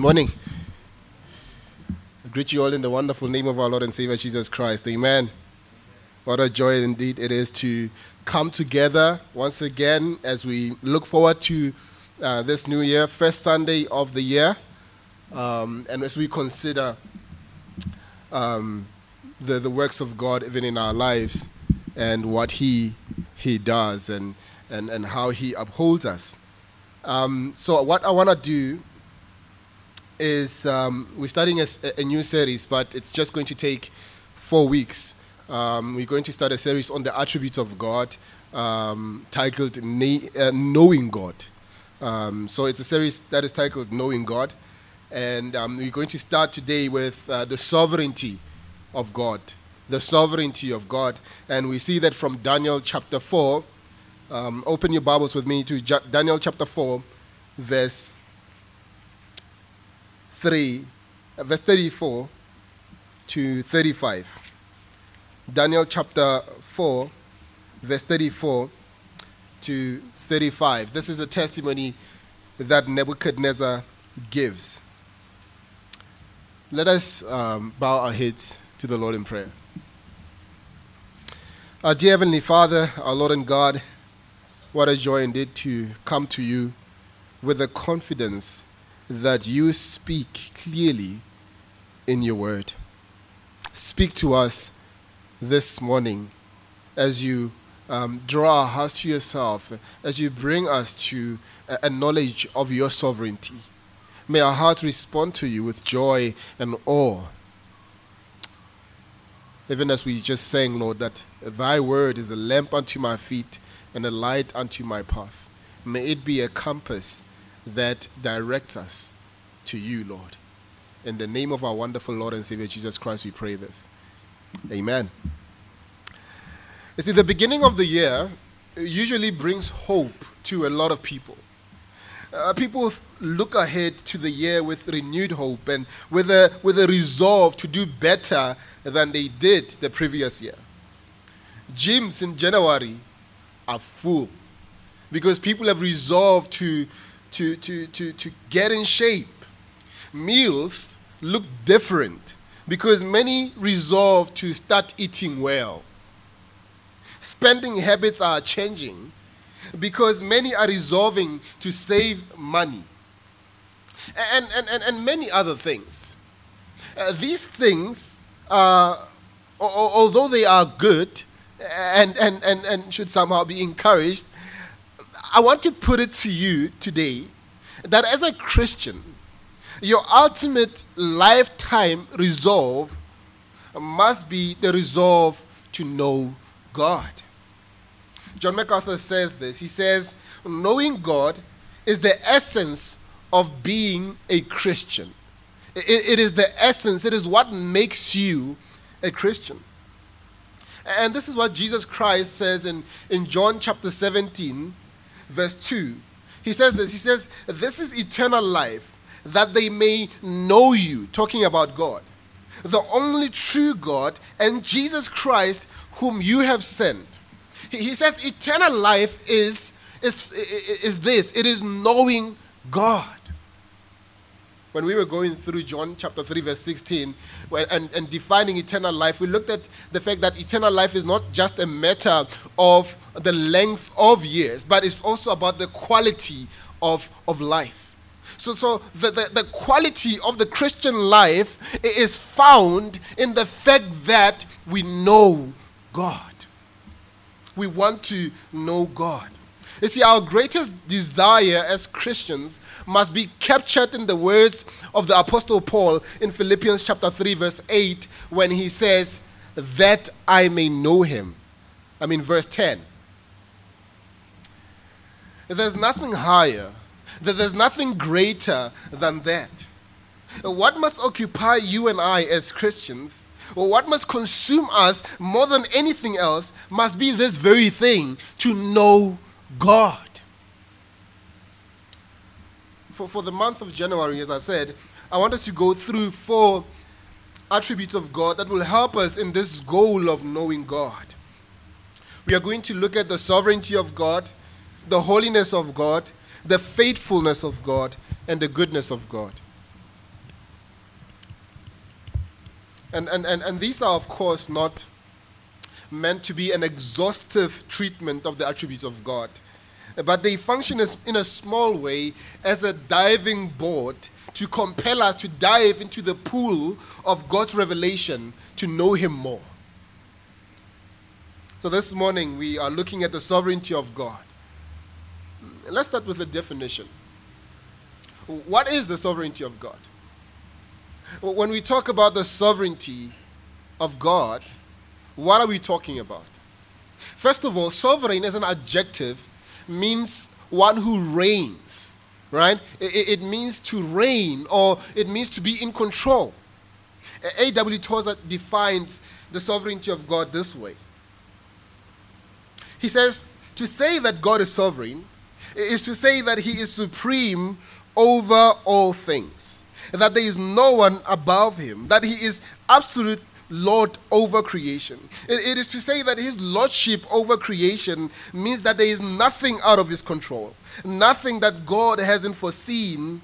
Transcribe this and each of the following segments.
Good morning. I greet you all in the wonderful name of our Lord and Savior Jesus Christ. Amen. What a joy indeed it is to come together once again as we look forward to uh, this new year, first Sunday of the year, um, and as we consider um, the, the works of God even in our lives and what He, he does and, and, and how He upholds us. Um, so, what I want to do is um, we're starting a, a, new series, but it's just going to take four weeks. Um, we're going to start a series on the attributes of God um, titled Na- uh, Knowing God. Um, so, it's a series that is titled Knowing God. And um, we're going to start today with uh, the sovereignty of God. The sovereignty of God. And we see that from Daniel chapter 4 um, open your Bibles with me to Daniel chapter 4, verse 3, uh, verse 34 to 35. Daniel chapter 4, verse 34 to 35. This is a testimony that Nebuchadnezzar gives. Let us um, bow our heads to the Lord in prayer. Our dear Heavenly Father, our Lord and God, what a joy indeed to come to you with the confidence that you speak clearly in your word. Speak to us this morning as you um, draw our hearts to yourself, as you bring us to a, a knowledge of your sovereignty. May our hearts respond to you with joy and awe. Even as we just sang, Lord, that thy word is a lamp unto my feet and a light unto my path. May it be a compass that directs us to you, Lord. In the name of our wonderful Lord and Savior Jesus Christ, we pray this. Amen. You see, the beginning of the year usually brings hope to a lot of people. Uh, people look ahead to the year with renewed hope and with a, with a resolve to do better than they did the previous year. Gyms in January are full because people have resolved to, to, to, to, to get in shape. Meals look different because many resolve to start eating well. Spending habits are changing because many are resolving to save money. And, and, and, and many other things. Uh, these things, uh, although they are good, and, and, and, and should somehow be encouraged, I want to put it to you today that as a Christian, your ultimate lifetime resolve must be the resolve to know God. John MacArthur says this. He says, Knowing God is the essence of being a Christian. It, it is the essence, it is what makes you a Christian. And this is what Jesus Christ says in, in John chapter 17, verse 2. He says this He says, This is eternal life, that they may know you, talking about God, the only true God, and Jesus Christ, whom you have sent. He, he says, Eternal life is, is, is this it is knowing God when we were going through John chapter 3, verse 16, and, and defining eternal life, we looked at the fact that eternal life is not just a matter of the length of years, but it's also about the quality of, of life. So, so the, the, the quality of the Christian life is found in the fact that we know God. We want to know God. You see, our greatest desire as Christians must be captured in the words of the Apostle Paul in Philippians chapter 3, verse 8, when he says, That I may know him. I mean, verse 10. There's nothing higher, there's nothing greater than that. What must occupy you and I as Christians? Or what must consume us more than anything else must be this very thing to know God. For, for the month of January, as I said, I want us to go through four attributes of God that will help us in this goal of knowing God. We are going to look at the sovereignty of God, the holiness of God, the faithfulness of God, and the goodness of God. And, and, and, and these are, of course, not meant to be an exhaustive treatment of the attributes of God, but they function as, in a small way as a diving board to compel us to dive into the pool of God's revelation to know Him more. So this morning we are looking at the sovereignty of God. Let's start with the definition. What is the sovereignty of God? When we talk about the sovereignty of God, what are we talking about? First of all, sovereign as an adjective means one who reigns, right? It, it means to reign or it means to be in control. A.W. Tozer defines the sovereignty of God this way. He says, to say that God is sovereign is to say that he is supreme over all things, that there is no one above him, that he is absolute Lord over creation. It, it is to say that his lordship over creation means that there is nothing out of his control, nothing that God hasn't foreseen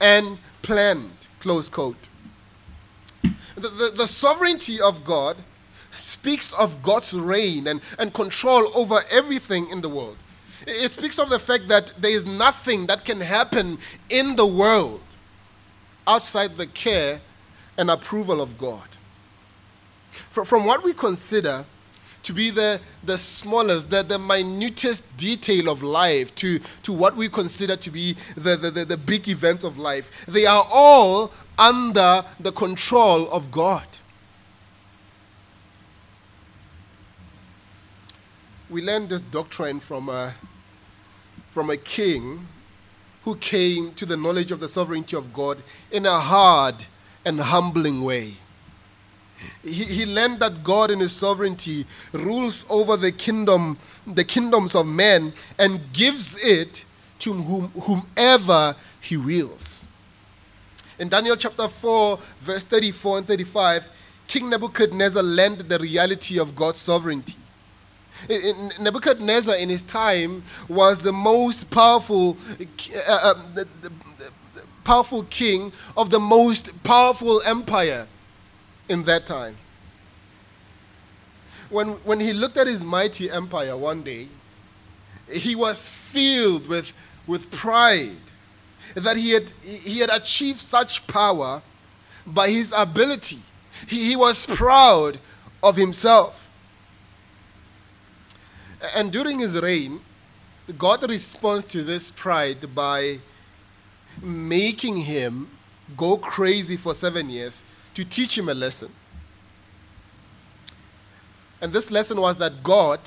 and planned. Close quote. The, the, the sovereignty of God speaks of God's reign and, and control over everything in the world. It speaks of the fact that there is nothing that can happen in the world outside the care and approval of God. From what we consider to be the, the smallest, the, the minutest detail of life, to, to what we consider to be the, the, the, the big events of life, they are all under the control of God. we learned this doctrine from a, from a king who came to the knowledge of the sovereignty of God in a hard and humbling way. He, he learned that God in his sovereignty rules over the kingdom, the kingdoms of men and gives it to whom, whomever he wills. In Daniel chapter 4, verse 34 and 35, King Nebuchadnezzar learned the reality of God's sovereignty. Nebuchadnezzar in his time was the most powerful, uh, um, the, the, the powerful king of the most powerful empire in that time. When, when he looked at his mighty empire one day, he was filled with, with pride that he had, he had achieved such power by his ability. He, he was proud of himself. And during his reign, God responds to this pride by making him go crazy for seven years to teach him a lesson. And this lesson was that God,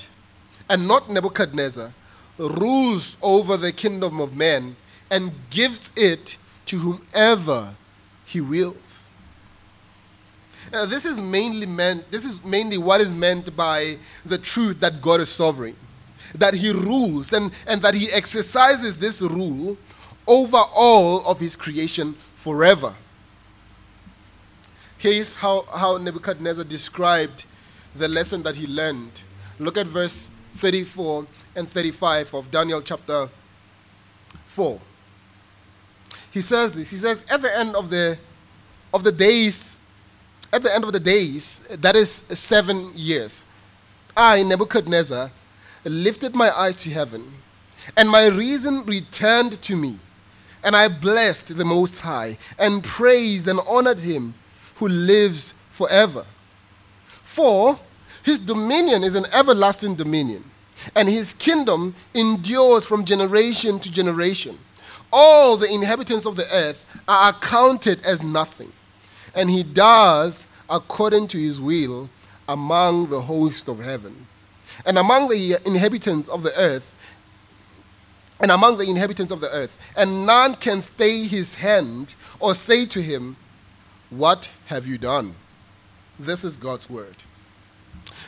and not Nebuchadnezzar, rules over the kingdom of men and gives it to whomever he wills. Uh, this is mainly meant, this is mainly what is meant by the truth that God is sovereign, that He rules and, and that He exercises this rule over all of His creation forever. Here's how, how Nebuchadnezzar described the lesson that he learned. Look at verse 34 and 35 of Daniel chapter 4. He says this. He says, At the end of the, of the days at the end of the days, that is seven years, I, Nebuchadnezzar, lifted my eyes to heaven, and my reason returned to me. And I blessed the Most High, and praised and honored him who lives forever. For his dominion is an everlasting dominion, and his kingdom endures from generation to generation. All the inhabitants of the earth are accounted as nothing and he does according to his will among the host of heaven. And among the inhabitants of the earth, and among the inhabitants of the earth, and none can stay his hand or say to him, What have you done? This is God's word.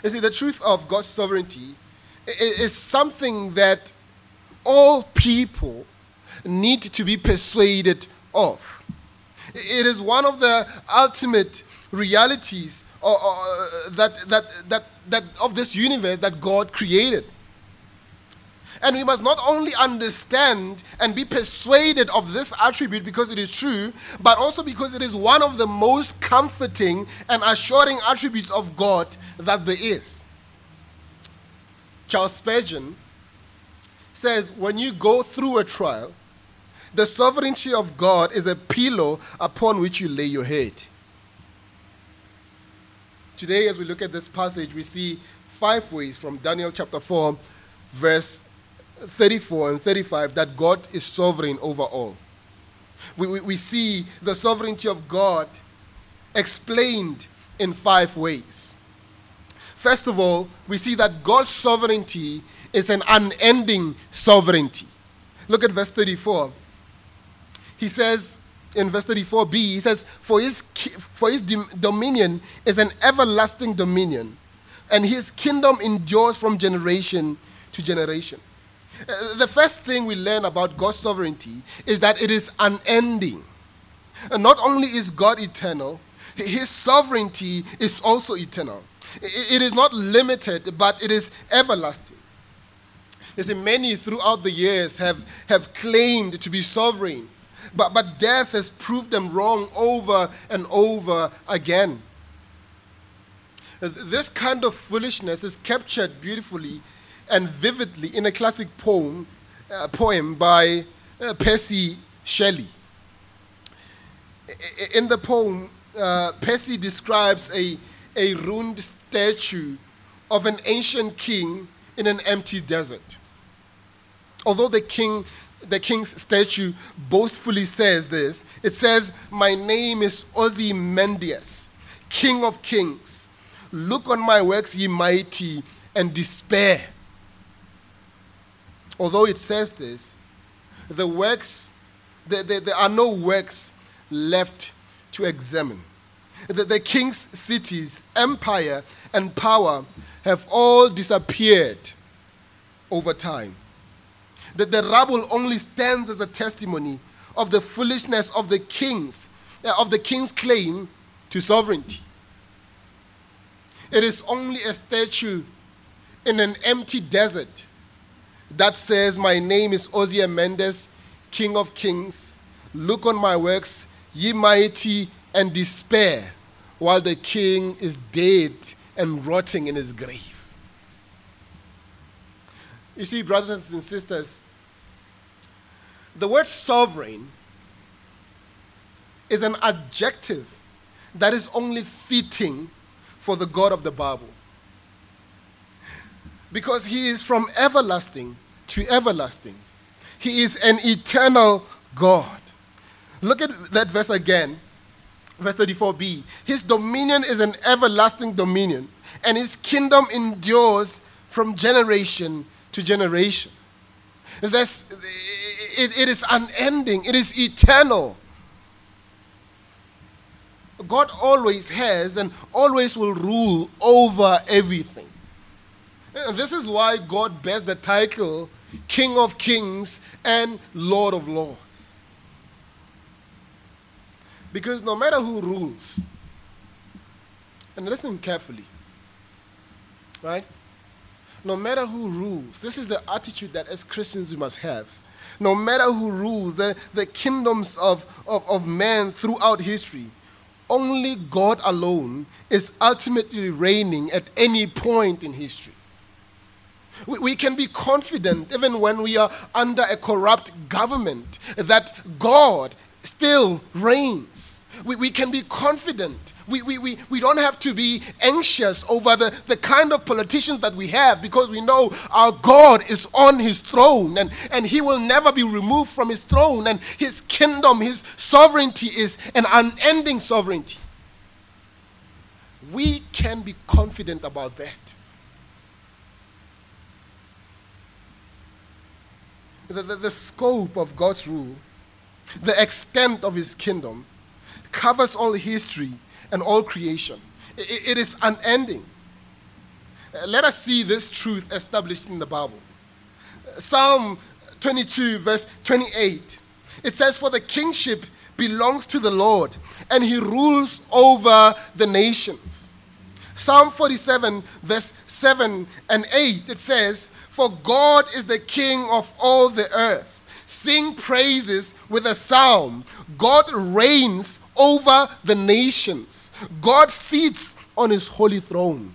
You see, the truth of God's sovereignty is something that all people need to be persuaded of. It is one of the ultimate realities that, that, that, that of this universe that God created. And we must not only understand and be persuaded of this attribute because it is true, but also because it is one of the most comforting and assuring attributes of God that there is. Charles Spurgeon says, When you go through a trial, the sovereignty of God is a pillow upon which you lay your head. Today, as we look at this passage, we see five ways from Daniel chapter 4, verse 34 and 35 that God is sovereign over all. We, we, we see the sovereignty of God explained in five ways. First of all, we see that God's sovereignty is an unending sovereignty. Look at verse 34. He says in verse 34b, he says, For his, for his dominion is an everlasting dominion, and his kingdom endures from generation to generation. Uh, the first thing we learn about God's sovereignty is that it is unending. And not only is God eternal, his sovereignty is also eternal. It is not limited, but it is everlasting. You see, many throughout the years have, have claimed to be sovereign, but, but death has proved them wrong over and over again. This kind of foolishness is captured beautifully and vividly in a classic poem, uh, poem by uh, Percy Shelley. In the poem, uh, Percy describes a, a ruined statue of an ancient king in an empty desert. Although the king the king's statue boastfully says this. It says, My name is Ozymandias, King of Kings. Look on my works, ye mighty, and despair although it says this, the works, the, the, there are no works left to examine. The, the king's cities, empire, and power have all disappeared over time. The, the rubble only stands as a testimony of the foolishness of the kings, uh, of the king's claim to sovereignty. It is only a statue in an empty desert that says, My name is Ozymandias, King of Kings. Look on my works, ye mighty, and despair, while the king is dead and rotting in his grave. You see, brothers and sisters, the word sovereign is an adjective that is only fitting for the God of the Bible because he is from everlasting to everlasting. He is an eternal God. Look at that verse again, verse 34b. His dominion is an everlasting dominion, and his kingdom endures from generation to generation. That's, it, it is unending, it is eternal. God always has and always will rule over everything. And this is why God bears the title King of Kings and Lord of Lords. Because no matter who rules, and listen carefully, right? No matter who rules, this is the attitude that as Christians we must have. No matter who rules, the, the kingdoms of, of, of man throughout history, only God alone is ultimately reigning at any point in history. We, we can be confident, even when we are under a corrupt government, that God still reigns. We, we can be confident. We, we, we, we don't have to be anxious over the, the kind of politicians that we have because we know our God is on his throne and, and he will never be removed from his throne and his kingdom, his sovereignty is an unending sovereignty. We can be confident about that. The, the, the scope of God's rule, the extent of his kingdom, covers all history and all creation. it, it is unending. Uh, let us see this truth established in the Bible. Psalm 22, verse 28. It says, For the kingship belongs to the Lord, and he rules over the nations. Psalm 47, verse 7 and 8, it says, For God is the King of all the earth. Sing praises with a psalm. God reigns over the nations. God sits on his holy throne.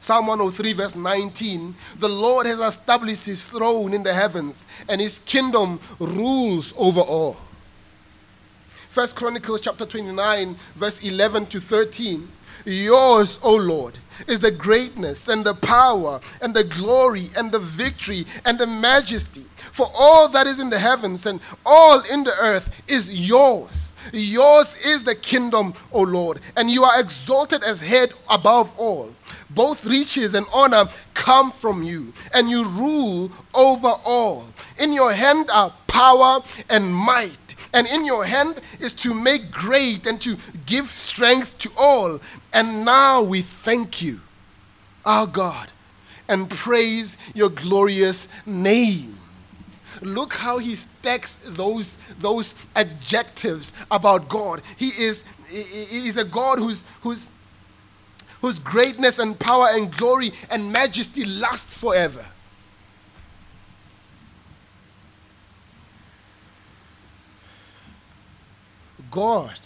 Psalm 103, verse 19 The Lord has established his throne in the heavens, and his kingdom rules over all. First Chronicles chapter 29, verse 11 to 13. Yours, O Lord, is the greatness and the power and the glory and the victory and the majesty. For all that is in the heavens and all in the earth is yours. Yours is the kingdom, O Lord, and you are exalted as head above all. Both riches and honor come from you, and you rule over all. In your hand are power and might and in your hand is to make great and to give strength to all. And now we thank you, our God, and praise your glorious name. Look how he stacks those, those adjectives about God. He is, he is a God whose, whose, whose greatness and power and glory and majesty lasts forever. God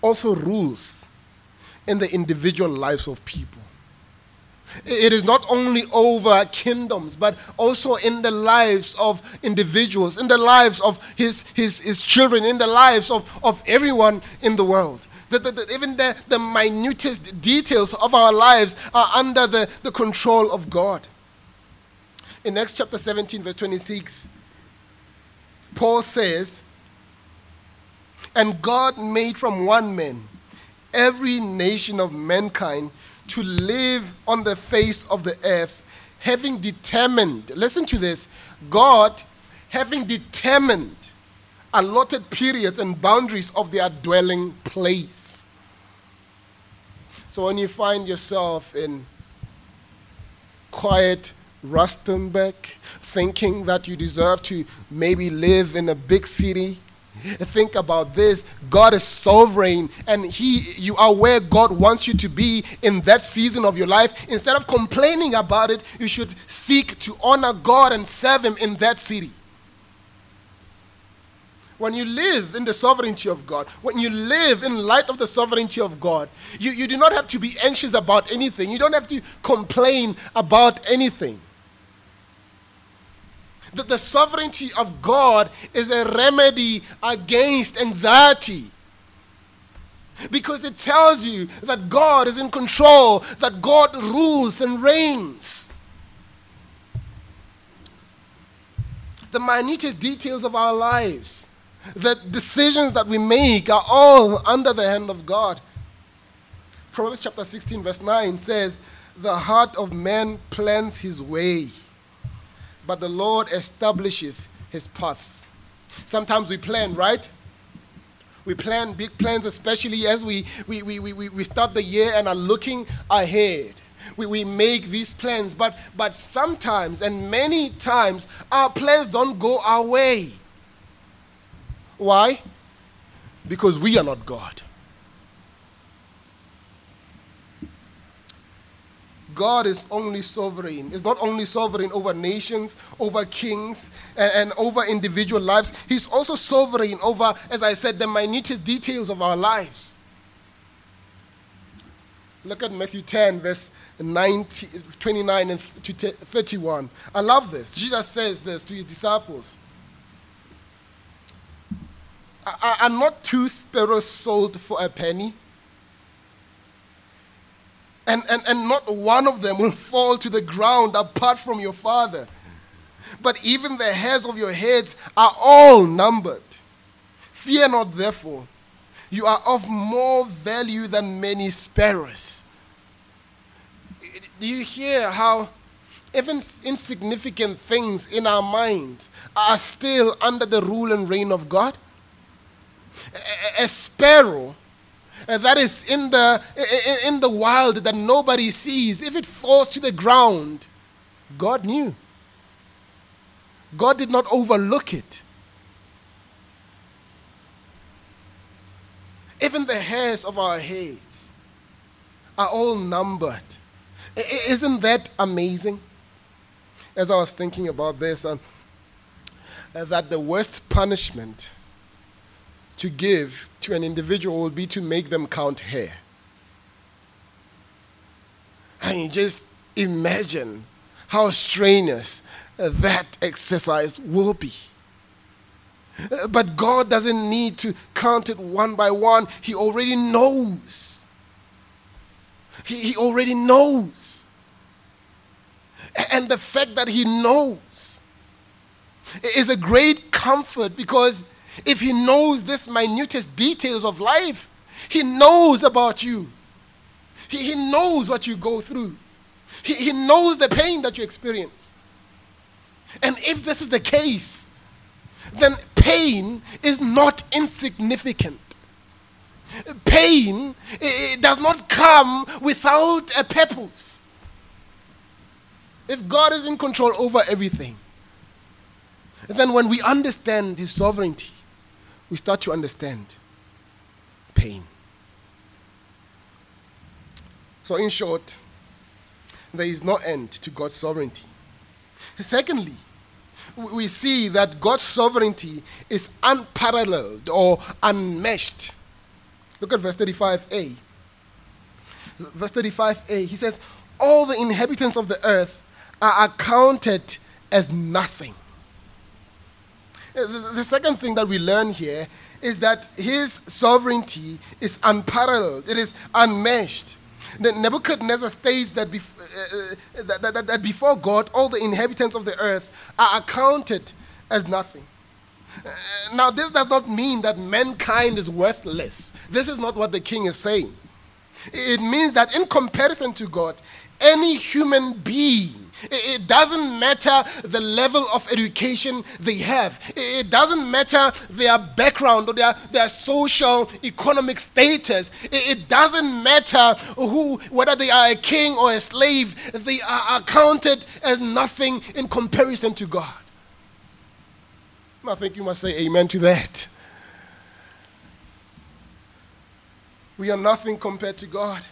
also rules in the individual lives of people. It is not only over kingdoms, but also in the lives of individuals, in the lives of his, his, his children, in the lives of, of everyone in the world. The, the, the, even the, the minutest details of our lives are under the, the control of God. In Acts chapter 17, verse 26, Paul says, and God made from one man every nation of mankind to live on the face of the earth, having determined, listen to this, God having determined allotted periods and boundaries of their dwelling place. So when you find yourself in quiet Rustenburg, thinking that you deserve to maybe live in a big city, Think about this. God is sovereign and he you are where God wants you to be in that season of your life. Instead of complaining about it, you should seek to honor God and serve him in that city. When you live in the sovereignty of God, when you live in light of the sovereignty of God, you, you do not have to be anxious about anything. You don't have to complain about anything that the sovereignty of God is a remedy against anxiety. Because it tells you that God is in control, that God rules and reigns. The minutest details of our lives, the decisions that we make are all under the hand of God. Proverbs chapter 16, verse 9 says, The heart of man plans his way but the Lord establishes his paths. Sometimes we plan, right? We plan big plans, especially as we, we, we, we, we start the year and are looking ahead. We, we make these plans, but, but sometimes and many times our plans don't go our way. Why? Because we are not God. God is only sovereign. Is not only sovereign over nations, over kings, and, and, over individual lives. He's also sovereign over, as I said, the minutest details of our lives. Look at Matthew 10, verse 19, 29 and 31. I love this. Jesus says this to his disciples. Are not two sparrows sold for a penny? And, and, and not one of them will fall to the ground apart from your Father. But even the hairs of your heads are all numbered. Fear not, therefore. You are of more value than many sparrows. Do you hear how even insignificant things in our minds are still under the rule and reign of God? A, a sparrow that is in the, in the wild that nobody sees, if it falls to the ground, God knew. God did not overlook it. Even the hairs of our heads are all numbered. I- isn't that amazing? As I was thinking about this, um, uh, that the worst punishment to give to an individual would be to make them count hair. And just imagine how strenuous that exercise will be. But God doesn't need to count it one by one. He already knows. He, he already knows. And the fact that He knows is a great comfort because if He knows this minutest details of life, He knows about you. He, he knows what you go through. He, he knows the pain that you experience. And if this is the case, then pain is not insignificant. Pain i- i- does not come without a purpose. If God is in control over everything, then when we understand His sovereignty, we start to understand pain. So, in short, there is no end to God's sovereignty. Secondly, we- see that God's sovereignty is unparalleled or unmatched. Look at verse 35a. Verse 35a, he says, All the inhabitants of the earth are accounted as nothing. The, second thing that we learn here is that his sovereignty is unparalleled, it is unmatched. Ne- Nebuchadnezzar states that, bef- uh, uh, that, that- that- before God, all the inhabitants of the earth are accounted as nothing. Uh, now, this does not mean that mankind is worthless. This is not what the king is saying. It means that in comparison to God, any human being, it doesn't matter the level of education they have, it doesn't matter their background or their, their social economic status, it doesn't matter who, whether they are a king or a slave, they are accounted as nothing in comparison to God. I think you must say amen to that. We are nothing compared to God.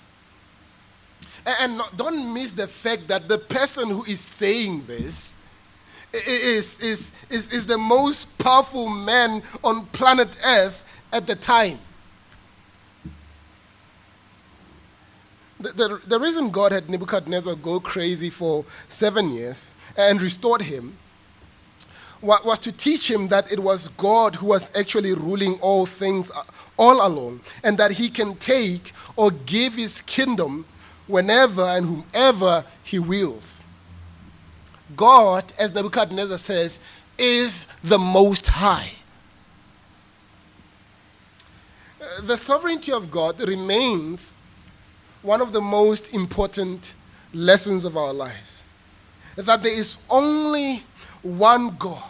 And don't miss the fact that the person who is saying this is, is, is, is the most powerful man on planet Earth at the time. The, the, the reason God had Nebuchadnezzar go crazy for seven years and restored him wa- was to teach him that it was God who was actually ruling all things uh, all along, and that he can take or give his kingdom whenever and whomever he wills. God, as Nebuchadnezzar says, is the most high. Uh, The sovereignty of God remains one of the most important lessons of our lives. That there is only one God.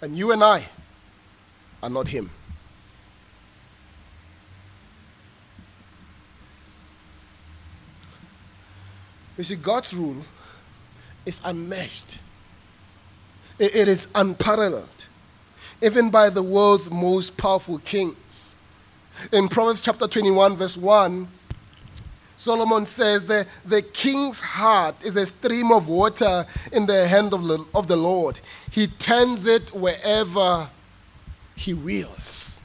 And you and I are not Him. You see, God's rule is unmatched, I- it is unparalleled, even by the world's most powerful kings. In Proverbs chapter 21, verse 1, Solomon says that the king's heart is a stream of water in the hand of the, of the Lord. He turns it wherever he wills.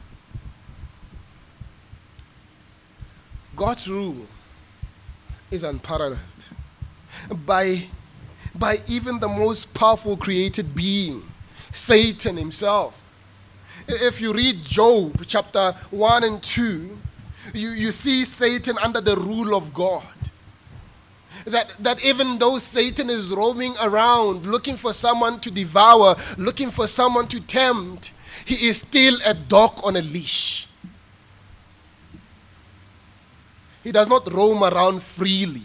God's rule is unparalleled by, by even the most powerful created being, Satan himself. If you read Job chapter 1 and 2, you, you see Satan under the rule of God. That, that even though Satan is roaming around looking for someone to devour, looking for someone to tempt, he is still a dog on a leash. He does not roam around freely.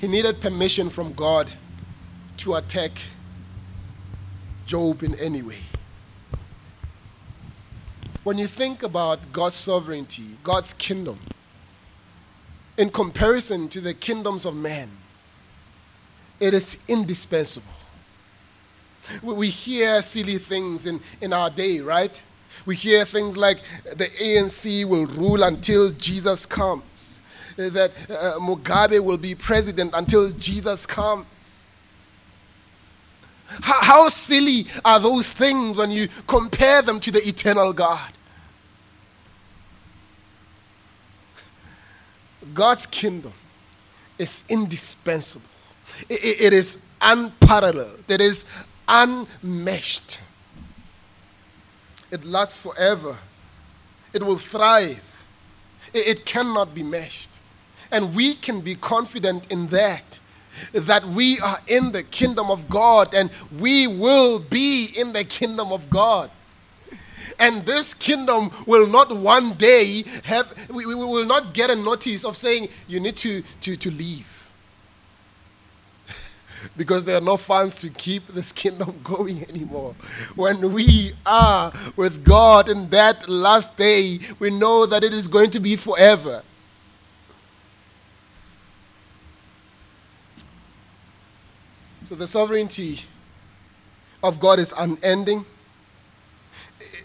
He needed permission from God to attack Job in any way. When you think about God's sovereignty, God's kingdom, in comparison to the kingdoms of man, it is indispensable. We, hear silly things in, in our day, right? We hear things like the ANC will rule until Jesus comes, that uh, Mugabe will be president until Jesus comes. How, how silly are those things when you compare them to the eternal God? God's kingdom is indispensable. It, it is unparalleled. It is unmeshed. It lasts forever. It will thrive. It, it cannot be meshed. And we can be confident in that that we are in the kingdom of God and we will be in the kingdom of God. And this kingdom will not one day have, we, we will not get a notice of saying, you need to, to, to leave. because there are no funds to keep this kingdom going anymore. When we are with God in that last day, we know that it is going to be forever. So the sovereignty of God is unending,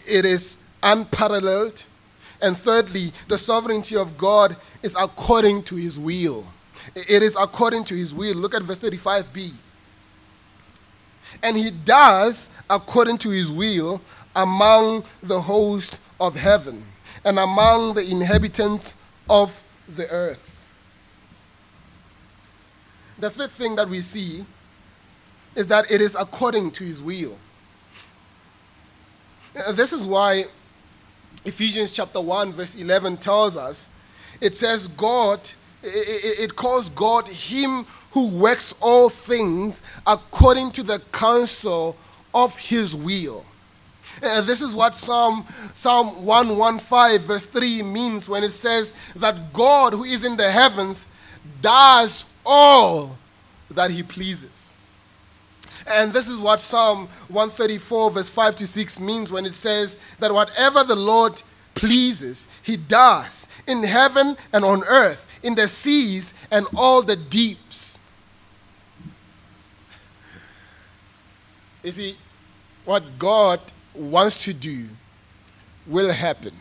it is unparalleled. And thirdly, the sovereignty of God is according to his will. It is according to his will. Look at verse 35b. And he does according to his will among the host of heaven and among the inhabitants of the earth. The third thing that we see is that it is according to his will. Uh, this is why Ephesians chapter 1, verse 11 tells us it says, God, it calls God him who works all things according to the counsel of his will. Uh, this is what Psalm, Psalm 115, verse 3 means when it says that God, who is in the heavens, does all that he pleases. And this is what Psalm 134, verse 5 to 6 means when it says that whatever the Lord pleases, he does in heaven and on earth, in the seas and all the deeps. You see, what God wants to do will happen.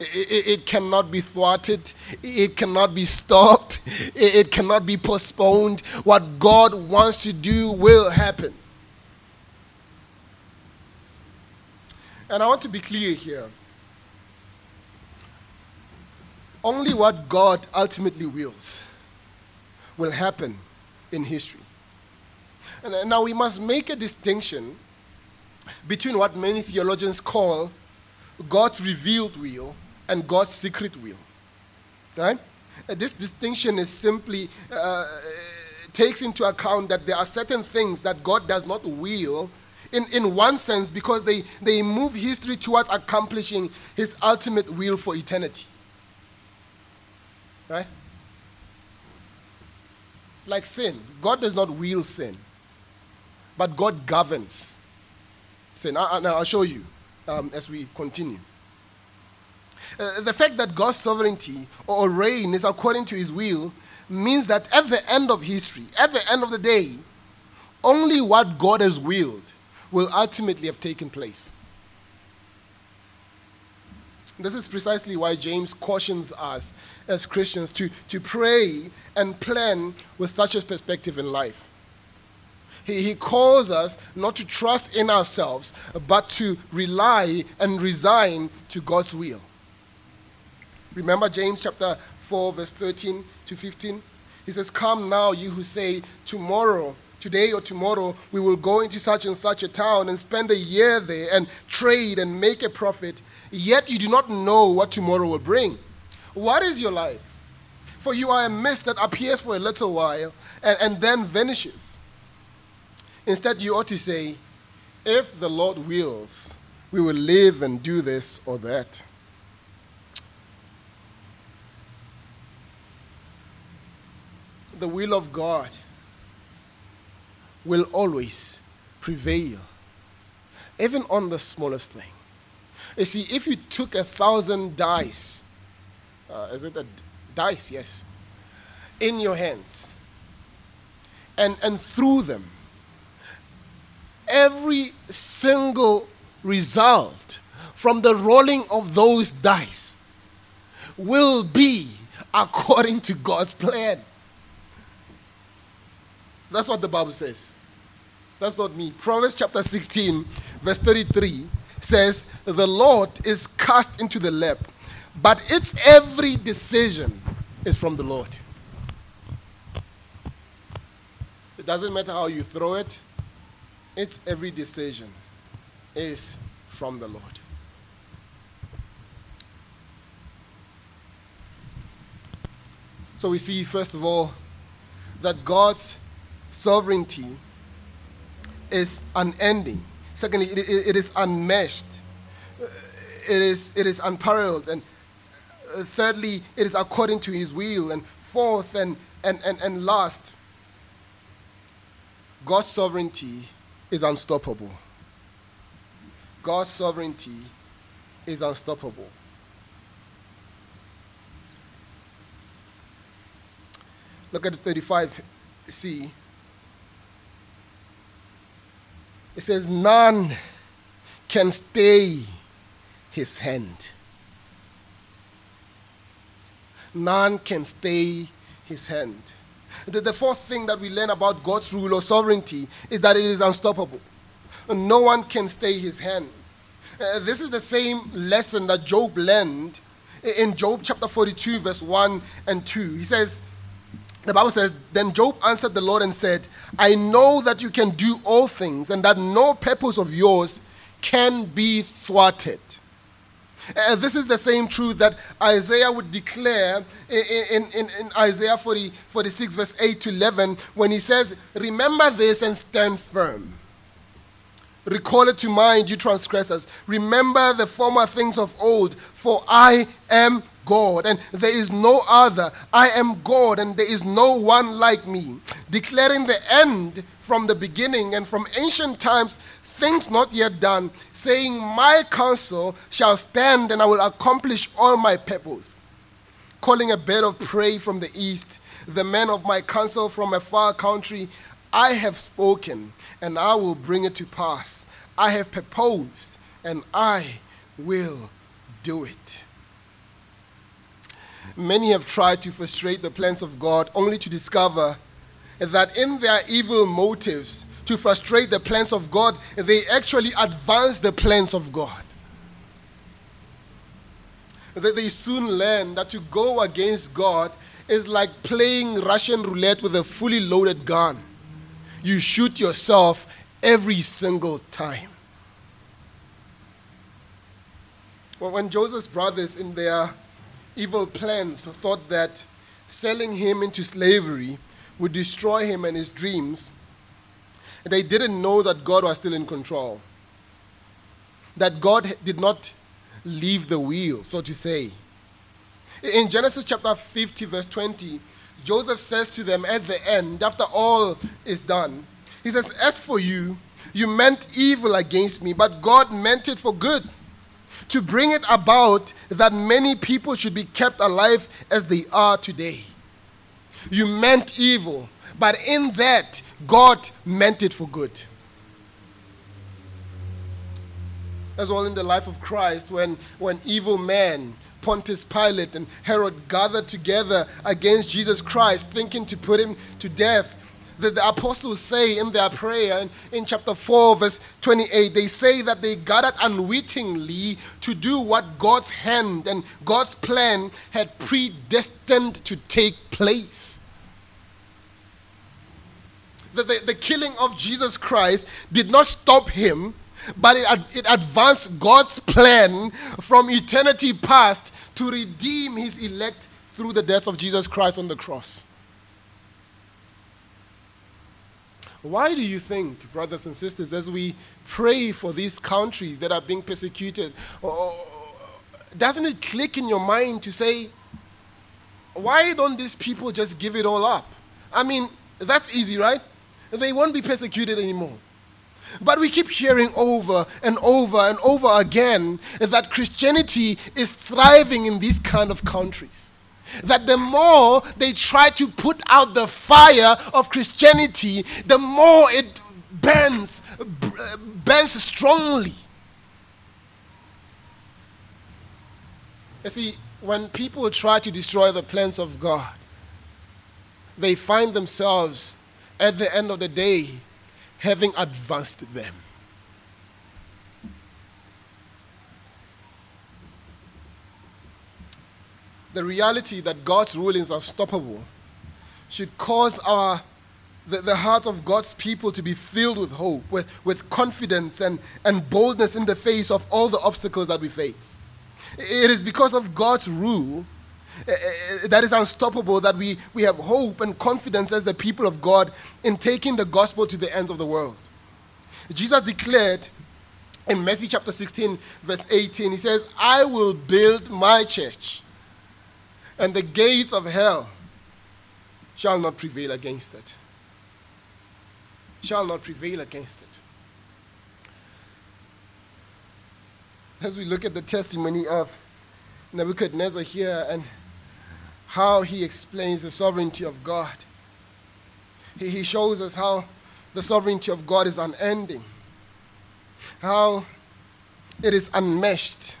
It, it, cannot be thwarted. It cannot be stopped. It, it cannot be postponed. What God wants to do will happen. And I want to be clear here. Only what God ultimately wills will happen in history. And now we must make a distinction between what many theologians call God's revealed will and God's secret will. Right? Uh, this distinction is simply uh, takes into account that there are certain things that God does not will in, in one sense because they, they move history towards accomplishing his ultimate will for eternity. Right? Like sin. God does not will sin, but God governs sin. Now, I'll show you um, as we continue. Uh, the fact that God's sovereignty or reign is according to his will means that at the end of history, at the end of the day, only what God has willed will ultimately have taken place. This is precisely why James cautions us as Christians to, to pray and plan with such a perspective in life. He, he calls us not to trust in ourselves, but to rely and resign to God's will. Remember James chapter 4, verse 13 to 15? He says, Come now, you who say, Tomorrow, today or tomorrow, we will go into such and such a town and spend a year there and trade and make a profit, yet you do not know what tomorrow will bring. What is your life? For you are a mist that appears for a little while and, and then vanishes. Instead, you ought to say, If the Lord wills, we will live and do this or that. The will of God will always prevail, even on the smallest thing. You see, if you took a thousand dice, uh, is it a d- dice? Yes, in your hands, and, and threw them, every single result from the rolling of those dice will be according to God's plan. That's what the Bible says. That's not me. Proverbs chapter 16, verse 33 says, The Lord is cast into the lap, but its every decision is from the Lord. It doesn't matter how you throw it, its every decision is from the Lord. So we see, first of all, that God's sovereignty is unending. Secondly, it, it, is unmeshed. It is, it is unparalleled. And uh, thirdly, it is according to his will. And fourth and, and, and, and last, God's sovereignty is unstoppable. God's sovereignty is unstoppable. Look at 35c. It says, None can stay his hand. None can stay his hand. The, the fourth thing that we learn about God's rule or sovereignty is that it is unstoppable. No one can stay his hand. Uh, this is the same lesson that Job learned in Job chapter 42, verse 1 and 2. He says, the Bible says, Then Job answered the Lord and said, I know that you can do all things, and that no purpose of yours can be thwarted. Uh, this is the same truth that Isaiah would declare in, in, in, Isaiah 40, 46, verse 8 to 11, when he says, Remember this and stand firm. Recall it to mind, you transgressors. Remember the former things of old, for I am God, and there is no other. I am God, and there is no one like me. Declaring the end from the beginning and from ancient times, things not yet done, saying, My counsel shall stand, and I will accomplish all my purpose. Calling a bird of prey from the east, the men of my counsel from a far country, I have spoken, and I will bring it to pass. I have proposed, and I will do it. Many have tried to frustrate the plans of God only to discover that in their evil motives to frustrate the plans of God, they actually advance the plans of God. That they soon learn that to go against God is like playing Russian roulette with a fully loaded gun. You shoot yourself every single time. Well, when Joseph's brothers, in their evil plans thought that selling him into slavery would destroy him and his dreams, they didn't know that God was still in control. That God did not leave the wheel, so to say. In Genesis chapter 50, verse 20, Joseph says to them at the end, after all is done, he says, As for you, you meant evil against me, but God meant it for good to bring it about that many people should be kept alive as they are today. You meant evil, but in that, God meant it for good. As well in the life of Christ, when, when evil men, Pontius Pilate and Herod gathered together against Jesus Christ, thinking to put him to death, the, the apostles say in their prayer in, in chapter 4, verse 28, they say that they gathered unwittingly to do what God's hand and God's plan had predestined to take place. The, the, the killing of Jesus Christ did not stop him, but it, it advanced God's plan from eternity past to redeem his elect through the death of Jesus Christ on the cross. Why do you think, brothers and sisters, as we pray for these countries that are being persecuted, uh, doesn't it click in your mind to say, why don't these people just give it all up? I mean, that's easy, right? They won't be persecuted anymore. But we keep hearing over and over and over again that Christianity is thriving in these kind of countries that the more they try to put out the fire of Christianity, the more it burns, burns strongly. You see, when people try to destroy the plans of God, they find themselves at the end of the day having advanced them. The reality that God's rule is unstoppable should cause our the, the heart of God's people to be filled with hope, with, with confidence and, and boldness in the face of all the obstacles that we face. It is because of God's rule uh, uh, that is unstoppable that we, we have hope and confidence as the people of God in taking the gospel to the ends of the world. Jesus declared in Matthew chapter 16, verse 18, he says, I will build my church, and the gates of hell shall not prevail against it. Shall not prevail against it. as we look at the testimony of Nebuchadnezzar here and how he explains the sovereignty of God. He, he shows us how the sovereignty of God is unending, how it is unmeshed,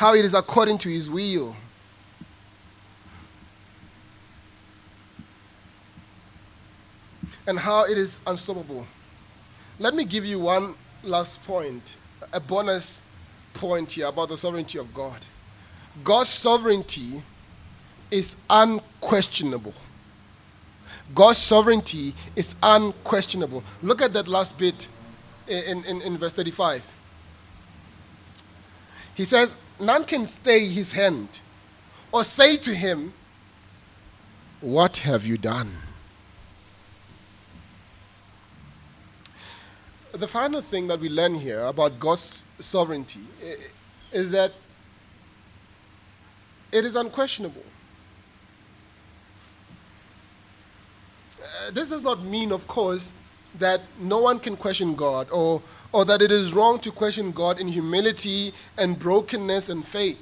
how it is according to his will. And how it is unstoppable. Let me give you one last point a bonus point here about the sovereignty of God. God's sovereignty is unquestionable. God's sovereignty is unquestionable. Look at that last bit in, in, in verse 35. He says, None can stay his hand or say to him, What have you done? the final thing that we learn here about God's sovereignty is that it is unquestionable. Uh, this does not mean, of course, that no one can question God or, or that it is wrong to question God in humility and brokenness and faith.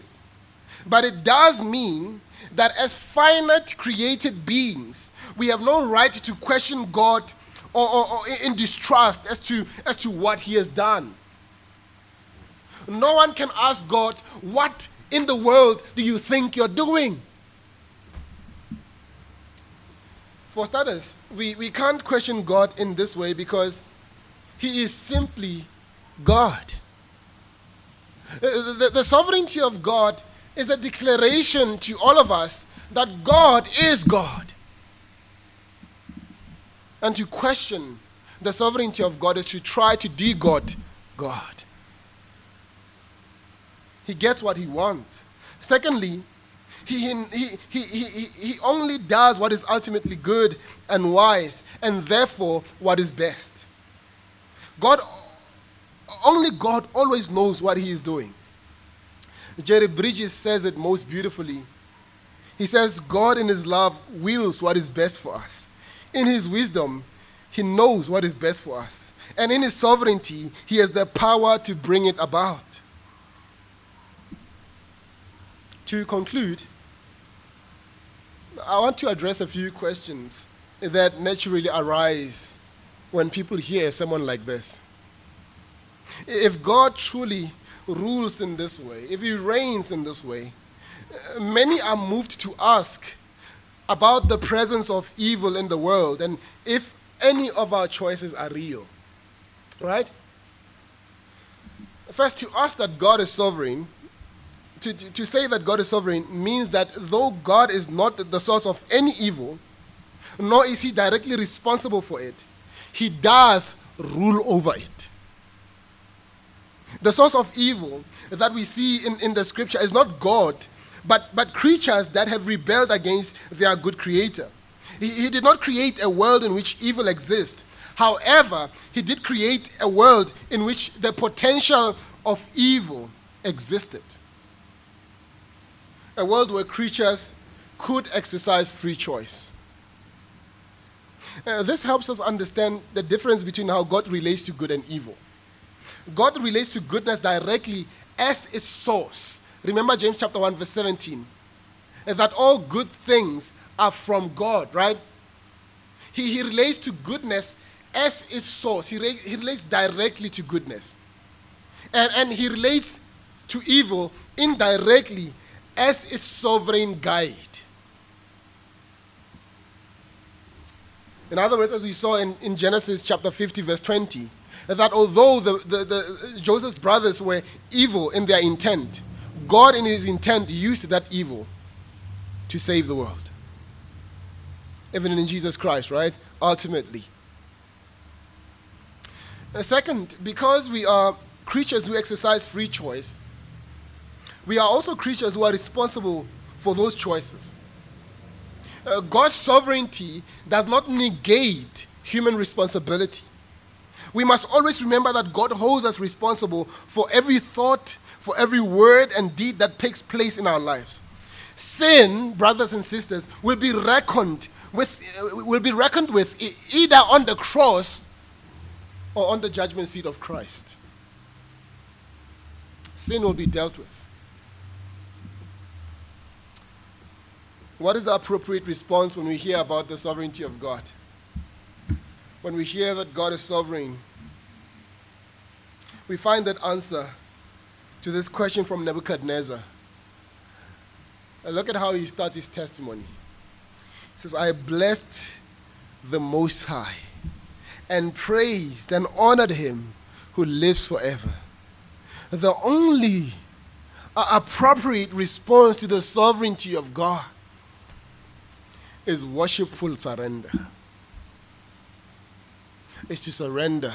But it does mean that as finite created beings, we have no right to question God or, or, or in distrust as to, as to what he has done. No one can ask God, What in the world do you think you're doing? For starters, we, we can't question God in this way because He is simply God. Uh, the, the, sovereignty of God is a declaration to all of us that God is God. And to question the sovereignty of God is to try to de-God God. He gets what he wants. Secondly, he, he, he, he, he only does what is ultimately good and wise, and therefore what is best. God, only God always knows what he is doing. Jerry Bridges says it most beautifully. He says, God in his love wills what is best for us. In his wisdom, he knows what is best for us. And in his sovereignty, he has the power to bring it about. To conclude, I want to address a few questions that naturally arise when people hear someone like this. If God truly rules in this way, if he reigns in this way, many are moved to ask about the presence of evil in the world and if any of our choices are real. Right? First, to ask that God is sovereign, to, to, say that God is sovereign means that though God is not the source of any evil, nor is he directly responsible for it, he does rule over it. The source of evil that we see in, in the scripture is not God, but, but creatures that have rebelled against their good creator. He, he did not create a world in which evil exists. However, he did create a world in which the potential of evil existed. A world where creatures could exercise free choice. Uh, this helps us understand the difference between how God relates to good and evil. God relates to goodness directly as its source, Remember James chapter 1, verse 17. That all good things are from God, right? He, he relates to goodness as its source. He, re- he relates directly to goodness. And, and he relates to evil indirectly as its sovereign guide. In other words, as we saw in, in Genesis chapter 50, verse 20, that although the, the, the, Joseph's brothers were evil in their intent, God, in his intent, used that evil to save the world. Even in Jesus Christ, right? Ultimately. And second, because we are creatures who exercise free choice, we are also creatures who are responsible for those choices. Uh, God's sovereignty does not negate human responsibility. We must always remember that God holds us responsible for every thought, for every word and deed that takes place in our lives. Sin, brothers and sisters, will be reckoned with, uh, will be reckoned with either on the cross or on the judgment seat of Christ. Sin will be dealt with. What is the appropriate response when we hear about the sovereignty of God? When we hear that God is sovereign, we find that answer to this question from Nebuchadnezzar. And look at how he starts his testimony. He says, I blessed the Most High and praised and honored him who lives forever. The only appropriate response to the sovereignty of God is worshipful surrender. Is to surrender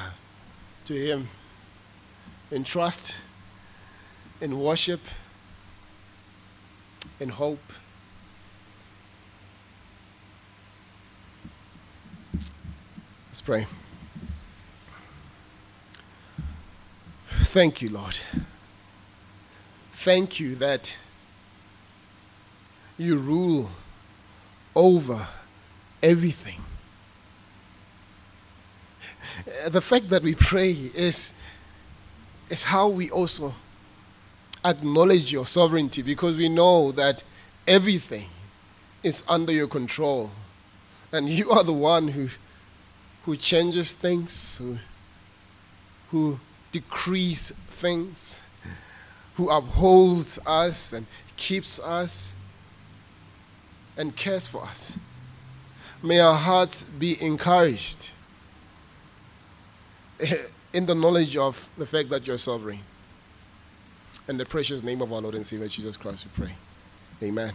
to Him in trust, in worship, in hope. Let's pray. Thank you, Lord. Thank you that you rule over everything. The fact that we pray is, is how we also acknowledge your sovereignty because we know that everything is under your control. And you are the one who, who changes things, who, who decrees things, who upholds us and keeps us and cares for us. May our hearts be encouraged in the knowledge of the fact that you're sovereign. In the precious name of our Lord and Savior Jesus Christ, we pray. Amen.